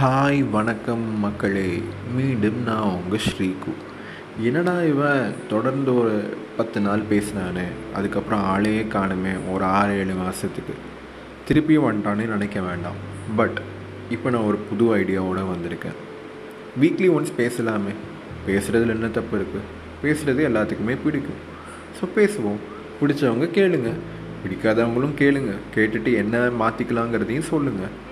Hi வணக்கம் மக்களே. மீண்டும் நான் உங்கள் ஸ்ரீகு. என்னடா இவன் தொடர்ந்து ஒரு பத்து நாள் பேசினானே. அதுக்கப்புறம் ஆளையே காணுமே ஒரு ஆறு ஏழு மாதத்துக்கு திருப்பியும் வந்துட்டானே நினைக்க வேண்டாம். பட் இப்போ நான் ஒரு புது ஐடியாவோடு வந்திருக்கேன். வீக்லி ஒன்ஸ் பேசலாமே. பேசுகிறதுல என்ன தப்பு இருக்குது பேசுகிறது எல்லாத்துக்குமே பிடிக்கும். ஸோ பேசுவோம். பிடிச்சவங்க கேளுங்க. பிடிக்காதவங்களும் கேளுங்க. கேட்டுட்டு என்ன மாற்றிக்கலாங்கிறதையும் சொல்லுங்கள்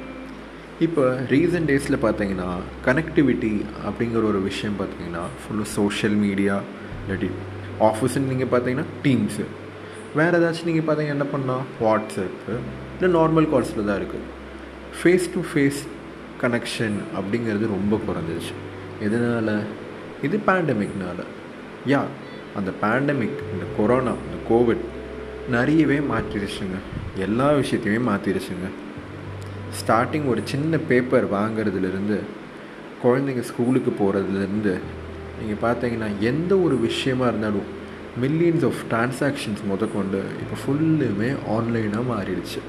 இப்போ ரீசன்ட் டேஸில் பார்த்தீங்கன்னா கனெக்டிவிட்டி அப்படிங்கிற ஒரு விஷயம் பார்த்தீங்கன்னா ஃபுல்லாக சோஷியல் மீடியா இல்லாட்டி ஆஃபீஸ்ன்னு நீங்கள் பார்த்தீங்கன்னா டீம்ஸு வேறு ஏதாச்சும் நீங்கள் பார்த்தீங்கன்னா என்ன பண்ணால் வாட்ஸ்அப்பு இல்லை நார்மல் கால்ஸில் தான் இருக்குது ஃபேஸ் டு ஃபேஸ் கனெக்ஷன் அப்படிங்கிறது ரொம்ப குறைஞ்சிச்சு எதனால்? இது பேண்டமிக்னால யா அந்த பேண்டமிக் இந்த கொரோனா இந்த கோவிட் நிறையவே மாற்றிடுச்சுங்க. எல்லா விஷயத்தையுமே மாற்றிடுச்சுங்க ஸ்டார்டிங் ஒரு சின்ன பேப்பர் வாங்குறதுலேருந்து குழந்தைங்க ஸ்கூலுக்கு போகிறதுலேருந்து நீங்கள் பார்த்தீங்கன்னா எந்த ஒரு விஷயமா இருந்தாலும் மில்லியன்ஸ் ஆஃப் டிரான்சாக்ஷன்ஸ் முதற்கொண்டு இப்போ ஃபுல்லுமே ஆன்லைனாக மாறிடுச்சு.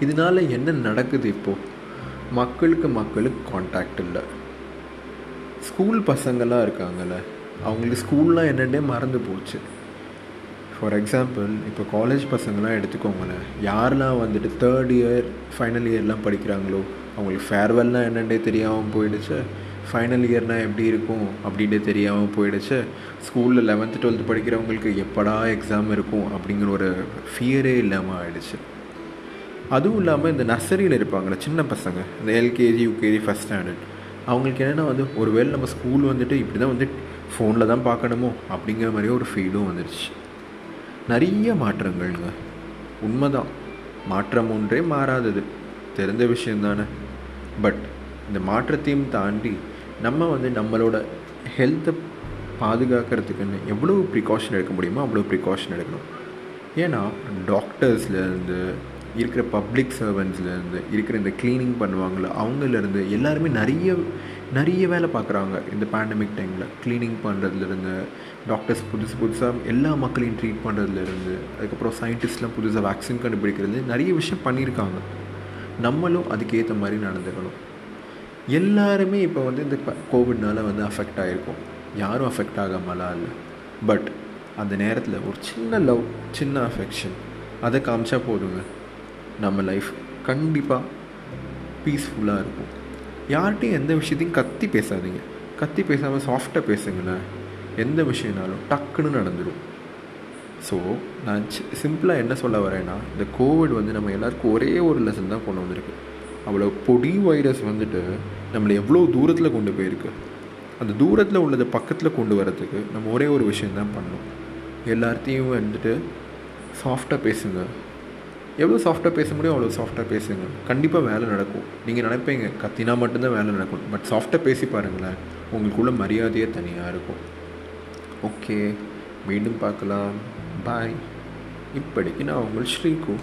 இதனால் என்ன நடக்குது இப்போது மக்களுக்கு மக்களுக்கு காண்டாக்ட் இல்லை. ஸ்கூல் பசங்களாம் இருக்காங்கல்ல அவங்களுக்கு ஸ்கூல்லாம் என்னென்னே மறந்து போச்சு. ஃபார் எக்ஸாம்பிள் இப்போ காலேஜ் பசங்களாம் எடுத்துக்கோங்களேன். யாரெலாம் வந்துட்டு தேர்ட் இயர் ஃபைனல் இயர்லாம் படிக்கிறாங்களோ அவங்களுக்கு ஃபேர்வெல்லாம் என்னென்னே தெரியாமல் போயிடுச்சு. ஃபைனல் இயர்னால் எப்படி இருக்கும் அப்படின்ட்டு தெரியாமல் போயிடுச்சு. ஸ்கூலில் லெவன்த்து டுவெல்த்து படிக்கிறவங்களுக்கு எப்படா எக்ஸாம் இருக்கும் அப்படிங்கிற ஒரு ஃபியரே இல்லாமல் ஆயிடுச்சு. அதுவும் இல்லாமல் இந்த நர்சரியில் இருப்பாங்களே சின்ன பசங்க இந்த எல்கேஜி யூகேஜி ஃபஸ்ட் ஸ்டாண்டர்ட் அவங்களுக்கு என்னென்னா வந்து ஒருவேளை நம்ம ஸ்கூல் வந்துட்டு இப்படி தான் வந்து ஃபோனில் தான் பார்க்கணுமோ அப்படிங்கிற மாதிரியே ஒரு ஃபீலும் வந்துடுச்சு நிறைய மாற்றங்கள்ங்க. உண்மைதான். மாற்றம் ஒன்றே மாறாதது. தெரிந்த விஷயம் தானே. பட் இந்த மாற்றத்தையும் தாண்டி நம்ம வந்து நம்மளோட ஹெல்த்தை பாதுகாக்கிறதுக்குன்னு எவ்வளோ ப்ரிகாஷன் எடுக்க முடியுமோ அவ்வளோ ப்ரிகாஷன் எடுக்கணும். ஏன்னா டாக்டர்ஸ்லேருந்து இருக்கிற பப்ளிக் சர்வன்ஸ்லேருந்து இருக்கிற இந்த க்ளீனிங் பண்ணுவாங்களே அவங்கலேருந்து எல்லாருமே நிறைய நிறைய வேலை பார்க்குறாங்க. இந்த பேண்டமிக் டைமில் க்ளீனிங் பண்ணுறதுலேருந்து டாக்டர்ஸ் புதுசு புதுசாக எல்லா மக்களையும் ட்ரீட் பண்ணுறதுலேருந்து அதுக்கப்புறம் சயின்டிஸ்ட்லாம் புதுசாக வேக்சின் கண்டுபிடிக்கிறது நிறைய விஷயம் பண்ணியிருக்காங்க. நம்மளும் அதுக்கேற்ற மாதிரி நடந்துக்கணும். எல்லாருமே இப்போ வந்து இந்த கோவிட்னால் வந்து அஃபெக்ட் ஆகிருக்கும் யாரும் அஃபெக்ட் ஆகாமலாம் இல்லை. பட் அந்த நேரத்தில் ஒரு சின்ன லவ் சின்ன அஃபெக்ஷன் அதை காமிச்சா போதுங்க. நம்ம லைஃப் கண்டிப்பாக பீஸ்ஃபுல்லாக இருக்கும் யார்கிட்டையும் எந்த விஷயத்தையும் கத்தி பேசாதீங்க. கத்தி பேசாமல் சாஃப்டாக பேசுங்களேன். எந்த விஷயம்னாலும் டக்குன்னு நடந்துடும் ஸோ நான் சிம்பிளாக என்ன சொல்ல வரேன்னா இந்த கோவிட் வந்து நம்ம எல்லாருக்கும் ஒரே ஒரு லெசன் தான் கொண்டு வந்திருக்கு. அவ்வளோ பொடி வைரஸ் வந்துட்டு நம்மளை எவ்வளோ தூரத்தில் கொண்டு போயிருக்கு. அந்த தூரத்தில் உள்ளதை பக்கத்தில் கொண்டு வரதுக்கு நம்ம ஒரே ஒரு விஷயம் தான் பண்ணணும். எல்லார்த்தையும் வந்துட்டு சாஃப்டாக பேசுங்க. எவ்வளோ சாஃப்டாக பேச முடியும் அவ்வளோ சாஃப்டாக பேசுங்க. கண்டிப்பாக வேலை நடக்கும். நீங்கள் நினைப்பீங்க கத்தினா மட்டும்தான் வேலை நடக்கும். பட் சாஃப்டாக பேசி பாருங்களேன் உங்களுக்குள்ள மரியாதையே தனியாக இருக்கும். ஓகே மீண்டும் பார்க்கலாம். பாய் இப்படிக்கு நான் உங்கள் ஸ்ரீகு